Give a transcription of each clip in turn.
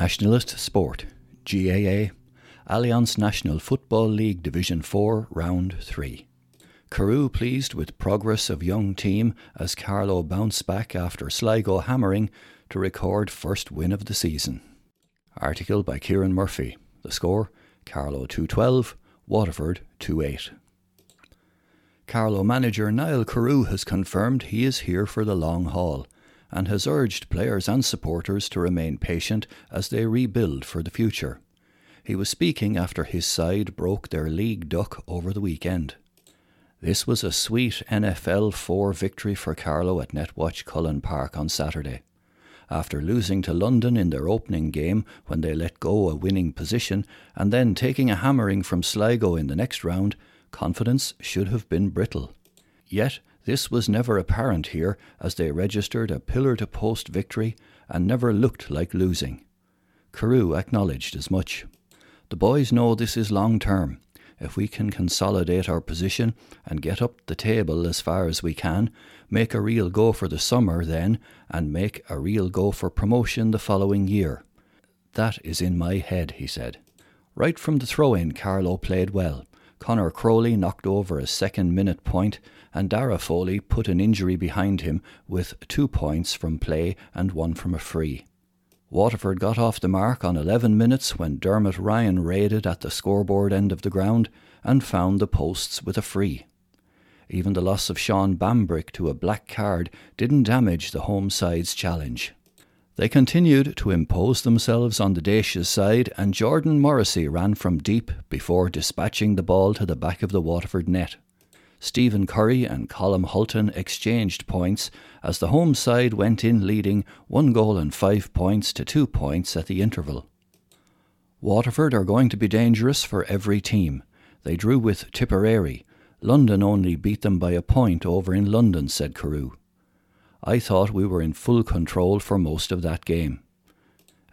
Nationalist Sport, GAA, Alliance National Football League Division 4, Round 3. Carew pleased with progress of young team as Carlow bounced back after Sligo hammering to record first win of the season. Article by Kieran Murphy. The score Carlow 212, Waterford 28. Carlow manager Niall Carew has confirmed he is here for the long haul and has urged players and supporters to remain patient as they rebuild for the future. He was speaking after his side broke their league duck over the weekend. This was a sweet NFL 4 victory for Carlow at Netwatch Cullen Park on Saturday. After losing to London in their opening game when they let go a winning position and then taking a hammering from Sligo in the next round, confidence should have been brittle. Yet this was never apparent here as they registered a pillar to post victory and never looked like losing. Carew acknowledged as much. The boys know this is long term. If we can consolidate our position and get up the table as far as we can, make a real go for the summer then, and make a real go for promotion the following year. That is in my head, he said. Right from the throw in, Carlow played well. Connor Crowley knocked over a second minute point, and Dara Foley put an injury behind him with two points from play and one from a free. Waterford got off the mark on 11 minutes when Dermot Ryan raided at the scoreboard end of the ground and found the posts with a free. Even the loss of Sean Bambrick to a black card didn't damage the home side's challenge. They continued to impose themselves on the Déise side, and Jordan Morrissey ran from deep before dispatching the ball to the back of the Waterford net. Stephen Curry and Colm Hulton exchanged points as the home side went in leading one goal and five points to two points at the interval. Waterford are going to be dangerous for every team. They drew with Tipperary. London only beat them by a point over in London, said Carew. I thought we were in full control for most of that game.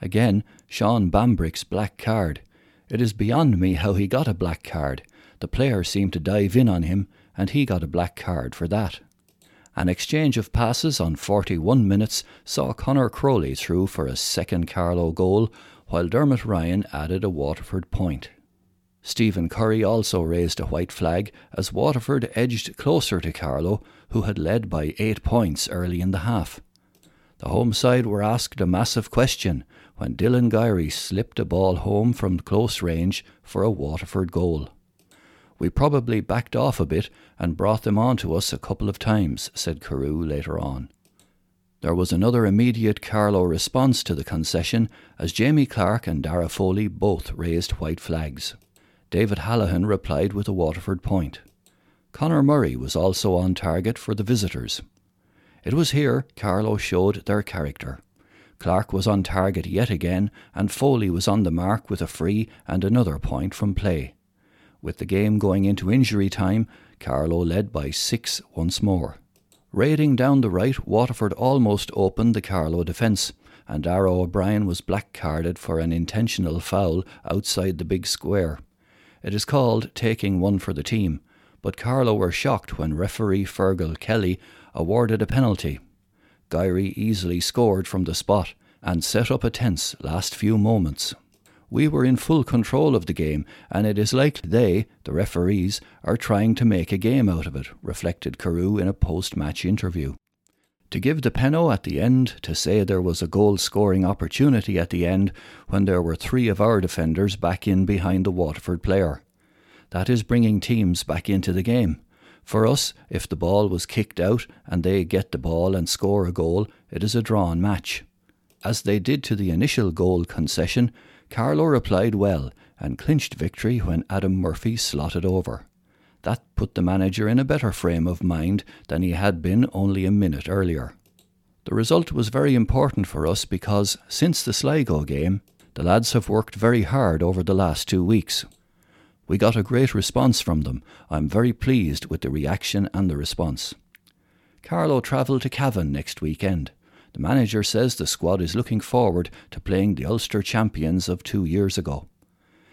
Again, Sean Bambrick's black card. It is beyond me how he got a black card. The player seemed to dive in on him and he got a black card for that. An exchange of passes on 41 minutes saw Connor Crowley through for a second Carlow goal, while Dermot Ryan added a Waterford point. Stephen Curry also raised a white flag as Waterford edged closer to Carlow, who had led by eight points early in the half. The home side were asked a massive question when Dylan Guiry slipped a ball home from close range for a Waterford goal. We probably backed off a bit and brought them on to us a couple of times, said Carew later on. There was another immediate Carlow response to the concession as Jamie Clark and Dara Foley both raised white flags. David Hallahan replied with a Waterford point. Conor Murray was also on target for the visitors. It was here Carlow showed their character. Clark was on target yet again, and Foley was on the mark with a free and another point from play. With the game going into injury time, Carlow led by six once more. Raiding down the right, Waterford almost opened the Carlow defence, and Dara O'Brien was black carded for an intentional foul outside the big square. It is called taking one for the team, but Carlow were shocked when referee Fergal Kelly awarded a penalty. Guiry easily scored from the spot and set up a tense last few moments. We were in full control of the game, and it is like they, the referees, are trying to make a game out of it, reflected Carew in a post match interview. To give the penno at the end, to say there was a goal scoring opportunity at the end when there were three of our defenders back in behind the Waterford player. That is bringing teams back into the game. For us, if the ball was kicked out and they get the ball and score a goal, it is a drawn match. As they did to the initial goal concession, Carlow replied well and clinched victory when Adam Murphy slotted over. That put the manager in a better frame of mind than he had been only a minute earlier. The result was very important for us because, since the Sligo game, the lads have worked very hard over the last two weeks. We got a great response from them. I'm very pleased with the reaction and the response. Carlow travelled to Cavan next weekend. The manager says the squad is looking forward to playing the Ulster champions of two years ago.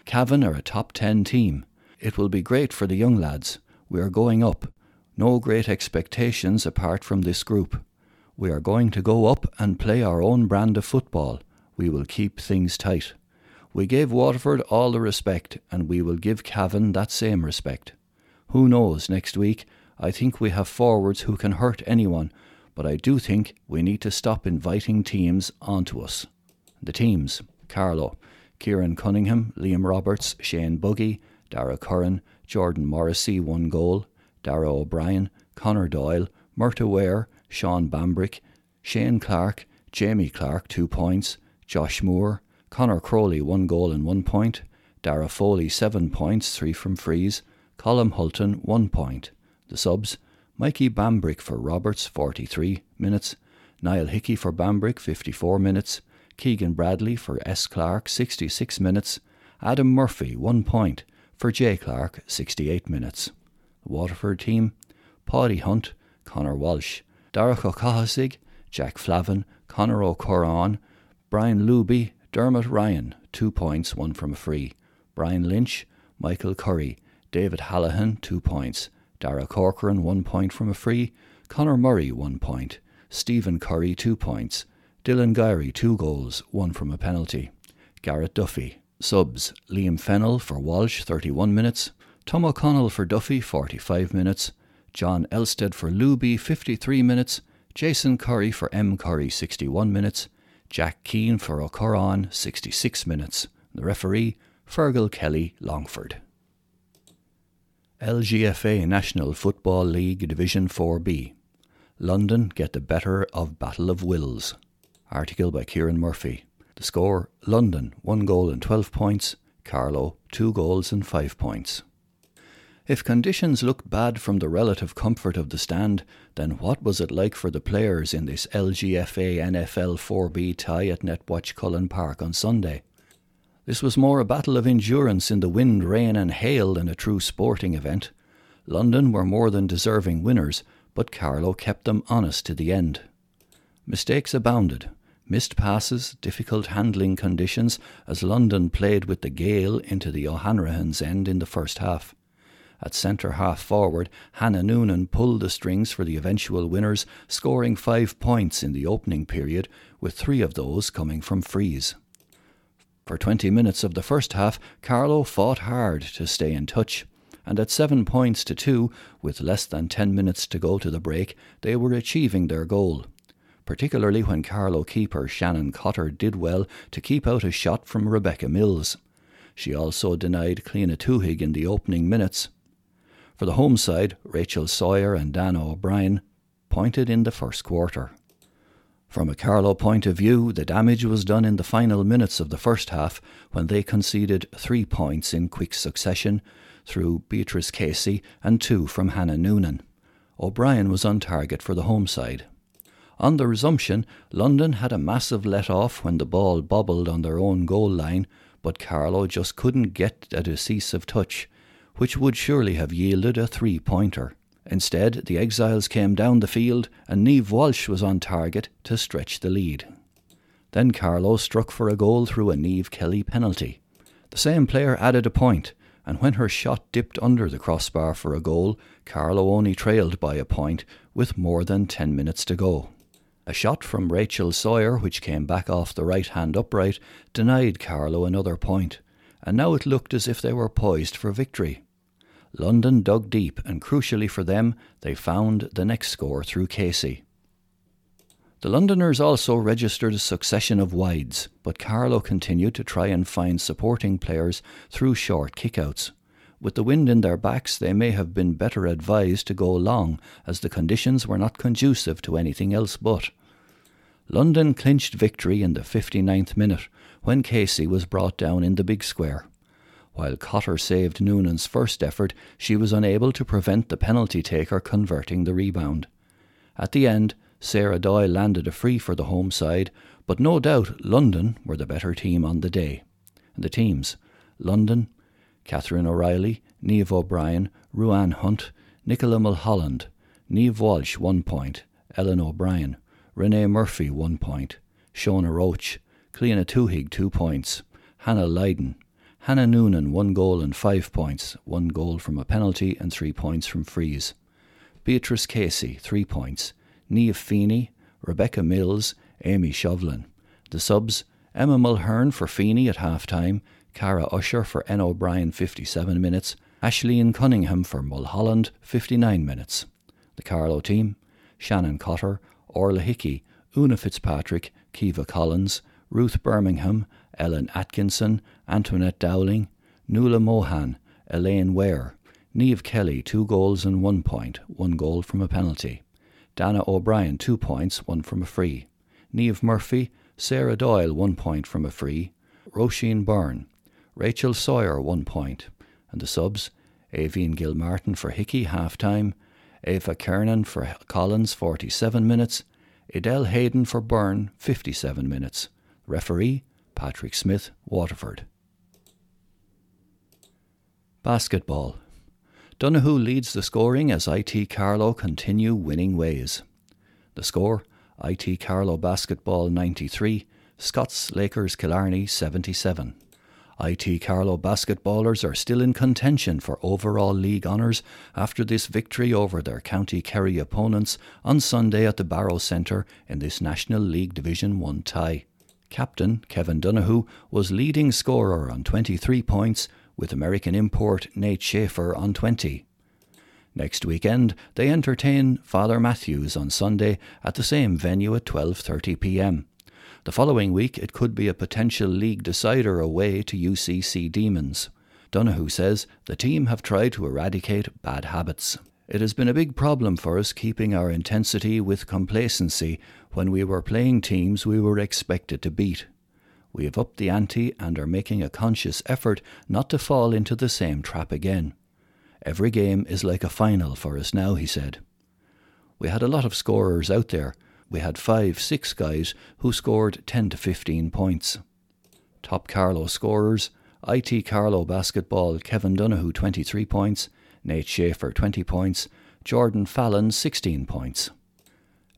Cavan are a top 10 team. It will be great for the young lads. We are going up. No great expectations apart from this group. We are going to go up and play our own brand of football. We will keep things tight. We gave Waterford all the respect, and we will give Cavan that same respect. Who knows next week? I think we have forwards who can hurt anyone, but I do think we need to stop inviting teams onto us. The teams Carlow, Kieran Cunningham, Liam Roberts, Shane Buggy, Dara Curran, Jordan Morrissey, one goal, Dara O'Brien, Connor Doyle, Murta Ware, Sean Bambrick, Shane Clark, Jamie Clark, two points, Josh Moore, Connor Crowley, one goal and one point, Dara Foley, seven points, three from frees, Colm Hulton, one point. The subs, Mikey Bambrick for Roberts, 43 minutes, Niall Hickey for Bambrick, 54 minutes, Keegan Bradley for S. Clark, 66 minutes, Adam Murphy, one point, for J. Clark, 68 minutes. Waterford team, Paddy Hunt, Connor Walsh, Darach O'Cahasig, Jack Flavin, Connor O'Coran, Brian Luby, Dermot Ryan, two points, one from a free. Brian Lynch, Michael Curry, David Hallahan, two points. Dara Corcoran, one point from a free. Connor Murray, one point. Stephen Curry, two points. Dylan Guiry, two goals, one from a penalty. Garrett Duffy. Subs Liam Fennell for Walsh, 31 minutes. Tom O'Connell for Duffy, 45 minutes. John Elstead for Luby, 53 minutes. Jason Curry for M. Curry, 61 minutes. Jack Keane for O'Coran, 66 minutes. The referee, Fergal Kelly Longford. LGFA National Football League Division 4B. London get the better of Battle of Wills. Article by Kieran Murphy. The score London 1 goal and 12 points, Carlow 2 goals and 5 points. If conditions looked bad from the relative comfort of the stand, then what was it like for the players in this LGFA NFL 4B tie at Netwatch Cullen Park on Sunday? This was more a battle of endurance in the wind, rain, and hail than a true sporting event. London were more than deserving winners, but Carlow kept them honest to the end. Mistakes abounded. Missed passes, difficult handling conditions, as London played with the gale into the O'Hanrahan's end in the first half. At centre half forward, Hannah Noonan pulled the strings for the eventual winners, scoring five points in the opening period, with three of those coming from frees. For 20 minutes of the first half, Carlow fought hard to stay in touch, and at seven points to two, with less than 10 minutes to go to the break, they were achieving their goal. Particularly when Carlow keeper Shannon Cotter did well to keep out a shot from Rebecca Mills. She also denied Cleena Tuhig in the opening minutes. For the home side, Rachel Sawyer and Dan O'Brien pointed in the first quarter. From a Carlow point of view, the damage was done in the final minutes of the first half when they conceded three points in quick succession through Beatrice Casey and two from Hannah Noonan. O'Brien was on target for the home side. On the resumption, London had a massive let off when the ball bobbled on their own goal line, but Carlow just couldn't get a decisive touch, which would surely have yielded a three pointer. Instead, the exiles came down the field and Neve Walsh was on target to stretch the lead. Then Carlow struck for a goal through a Neve Kelly penalty. The same player added a point, and when her shot dipped under the crossbar for a goal, Carlow only trailed by a point with more than ten minutes to go. A shot from Rachel Sawyer, which came back off the right hand upright, denied Carlow another point, and now it looked as if they were poised for victory. London dug deep, and crucially for them, they found the next score through Casey. The Londoners also registered a succession of wides, but Carlow continued to try and find supporting players through short kickouts. With the wind in their backs, they may have been better advised to go long, as the conditions were not conducive to anything else but. London clinched victory in the 59th minute, when Casey was brought down in the big square. While Cotter saved Noonan's first effort, she was unable to prevent the penalty taker converting the rebound. At the end, Sarah Doyle landed a free for the home side, but no doubt London were the better team on the day. The teams London, Catherine O'Reilly, Neve O'Brien, Ruan Hunt, Nicola Mulholland, Neve Walsh one point, Ellen O'Brien, Renee Murphy one point, Shona Roach, Cleena Tuhig two points, Hannah Lydon, Hannah Noonan, one goal and five points, one goal from a penalty and three points from frees. Beatrice Casey, three points. Neve Feeney, Rebecca Mills, Amy Shovlin. The subs, Emma Mulhern for Feeney at half time, Cara Usher for N. O'Brien 57 minutes, Ashleen Cunningham for Mulholland 59 minutes. The Carlow team Shannon Cotter, Orla Hickey, Una Fitzpatrick, Kiva Collins, Ruth Birmingham, Ellen Atkinson, Antoinette Dowling, Nuala Mohan, Elaine Ware, Neve Kelly, two goals and one point, one goal from a penalty. Dana O'Brien, two points, one from a free. Neve Murphy, Sarah Doyle, one point from a free. Roisin Byrne, Rachel Sawyer, one point. And the subs, Avine Gilmartin for Hickey, half time. Ava Kernan for Collins, 47 minutes. Adele Hayden for Byrne, 57 minutes. Referee, Patrick Smith, Waterford. Basketball. Donoghue leads the scoring as IT Carlow continue winning ways. The score IT Carlow basketball 93, Scotts Lakers Killarney 77. IT Carlow basketballers are still in contention for overall league honours after this victory over their County Kerry opponents on Sunday at the Barrow Centre in this National League Division 1 tie. Captain Kevin Donoghue was leading scorer on 23 points with American import Nate Schaefer on 20. Next weekend, they entertain Father Mathews on Sunday at the same venue at 12:30 p.m. The following week, it could be a potential league decider away to UCC Demons. Donoghue says the team have tried to eradicate bad habits. It has been a big problem for us keeping our intensity with complacency when we were playing teams we were expected to beat. We have upped the ante and are making a conscious effort not to fall into the same trap again. Every game is like a final for us now, he said. We had a lot of scorers out there. We had five, six guys who scored 10 to 15 points. Top Carlow scorers IT Carlow basketball Kevin Donoghue 23 points, Nate Schaefer 20 points, Jordan Fallon 16 points.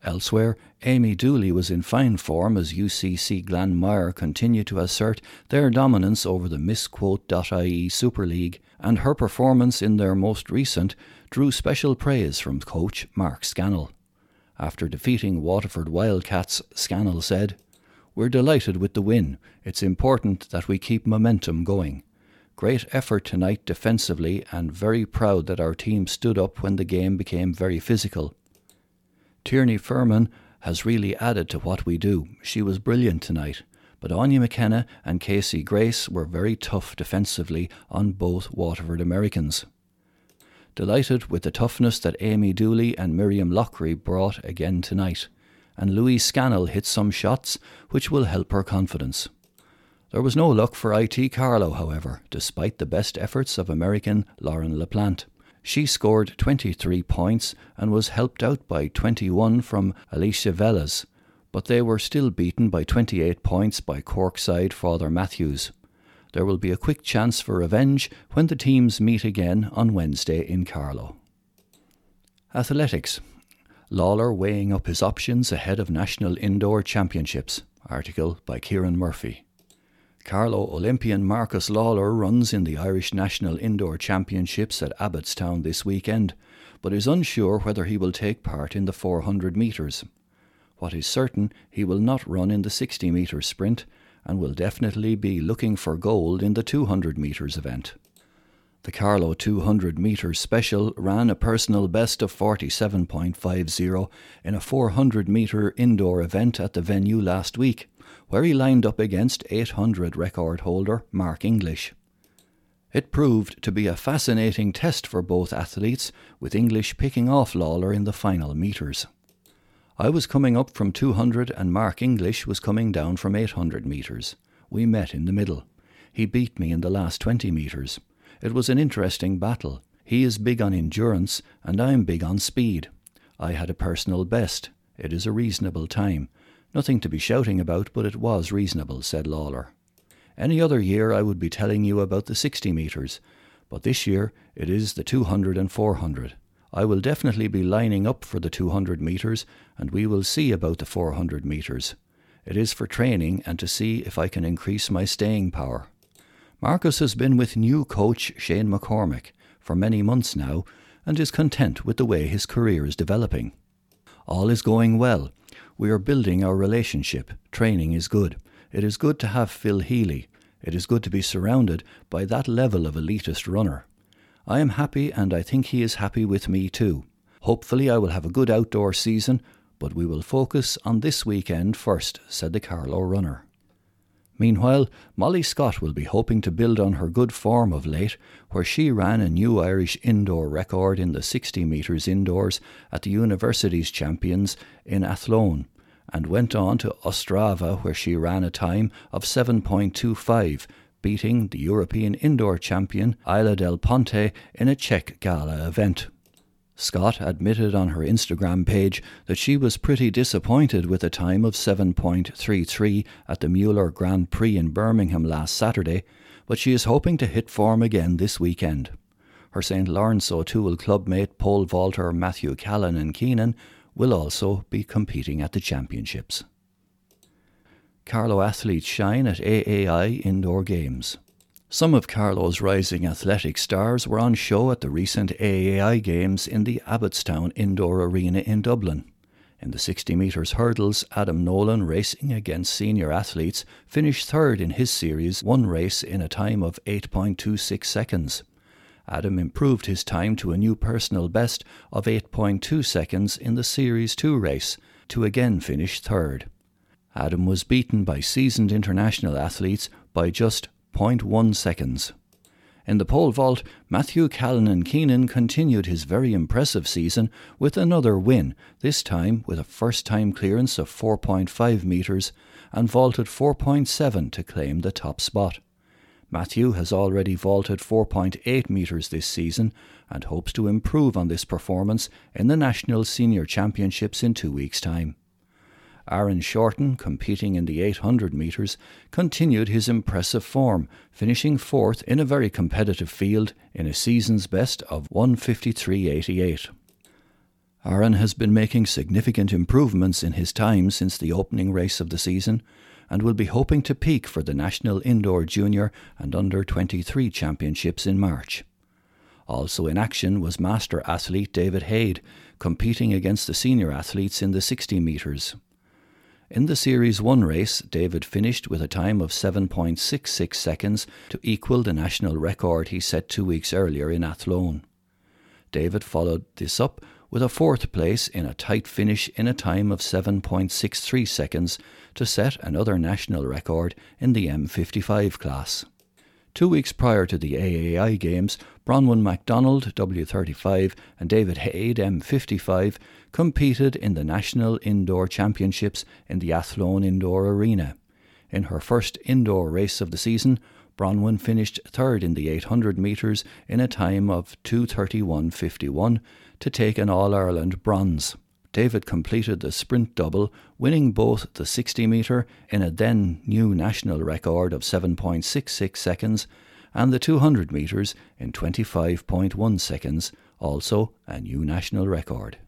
Elsewhere, Amy Dooley was in fine form as UCC Glanmire continued to assert their dominance over the MissQuote.ie Super League, and her performance in their most recent drew special praise from coach Mark Scannell. After defeating Waterford Wildcats, Scannell said, We're delighted with the win. It's important that we keep momentum going. Great effort tonight defensively, and very proud that our team stood up when the game became very physical. Tierney Furman has really added to what we do. She was brilliant tonight, but Áine McKenna and Casey Grace were very tough defensively on both Waterford Americans. Delighted with the toughness that Amy Dooley and Miriam Lockery brought again tonight, and Louise Scannell hit some shots which will help her confidence. There was no luck for IT Carlow, however, despite the best efforts of American Lauren LaPlante. She scored 23 points and was helped out by 21 from Alicia Velas, but they were still beaten by 28 points by Cork side Father Mathews. There will be a quick chance for revenge when the teams meet again on Wednesday in Carlow. Athletics. Lawler weighing up his options ahead of National Indoor Championships. Article by Kieran Murphy. Carlow Olympian Marcus Lawler runs in the Irish National Indoor Championships at Abbottstown this weekend, but is unsure whether he will take part in the 400 metres. What is certain, he will not run in the 60 metre sprint and will definitely be looking for gold in the 200 metres event. The Carlow 200 metres special ran a personal best of 47.50 in a 400 metre indoor event at the venue last week where he lined up against 800 record holder Mark English. It proved to be a fascinating test for both athletes, with English picking off Lawler in the final metres. I was coming up from 200 and Mark English was coming down from 800 metres. We met in the middle. He beat me in the last 20 metres. It was an interesting battle. He is big on endurance and I'm big on speed. I had a personal best. It is a reasonable time. Nothing to be shouting about, but it was reasonable, said Lawler. Any other year I would be telling you about the 60 metres, but this year it is the 200 and 400. I will definitely be lining up for the 200 metres, and we will see about the 400 metres. It is for training and to see if I can increase my staying power. Marcus has been with new coach Shane McCormack for many months now and is content with the way his career is developing. All is going well, we are building our relationship. Training is good. it is good to have Phil Healy. It is good to be surrounded by that level of elitist runner. I am happy and I think he is happy with me too. Hopefully, I will have a good outdoor season, but we will focus on this weekend first, said the Carlow runner. Meanwhile, Molly Scott will be hoping to build on her good form of late, where she ran a new Irish indoor record in the 60 metres indoors at the Universities Champions in Athlone, and went on to Ostrava, where she ran a time of 7.25, beating the European indoor champion Ajla del Ponte in a Czech gala event. Scott admitted on her Instagram page that she was pretty disappointed with a time of 7.33 at the Mueller Grand Prix in Birmingham last Saturday, but she is hoping to hit form again this weekend. Her St. Laurence O'Toole clubmate pole vaulter Matthew Callinan Keenan will also be competing at the championships. Carlow athletes shine at AAI Indoor Games. Some of Carlow's rising athletic stars were on show at the recent AAI Games in the Abbottstown Indoor Arena in Dublin. In the 60 metres hurdles, Adam Nolan, racing against senior athletes, finished third in his series one race in a time of 8.26 seconds. Adam improved his time to a new personal best of 8.2 seconds in the Series 2 race, to again finish third. Adam was beaten by seasoned international athletes by just 0.1 seconds. In the pole vault, Matthew Callinan Keenan continued his very impressive season with another win, this time with a first time clearance of 4.5 metres and vaulted 4.7 to claim the top spot. Matthew has already vaulted 4.8 metres this season and hopes to improve on this performance in the National Senior Championships in two weeks' time. Aaron Shorten, competing in the 800 metres, continued his impressive form, finishing fourth in a very competitive field in a season's best of 153.88. Aaron has been making significant improvements in his time since the opening race of the season and will be hoping to peak for the National Indoor Junior and Under 23 Championships in March. Also in action was master athlete David Haid, competing against the senior athletes in the 60 metres. In the Series 1 race, David finished with a time of 7.66 seconds to equal the national record he set two weeks earlier in Athlone. David followed this up with a fourth place in a tight finish in a time of 7.63 seconds to set another national record in the M55 class. Two weeks prior to the AAI Games, Bronwyn MacDonald, W35, and David Haid, M55, competed in the National Indoor Championships in the Athlone Indoor Arena. In her first indoor race of the season, Bronwyn finished third in the 800 metres in a time of 2.31.51 to take an All Ireland bronze. David completed the sprint double, winning both the 60 metre in a then new national record of 7.66 seconds and the 200 metres in 25.1 seconds, also a new national record.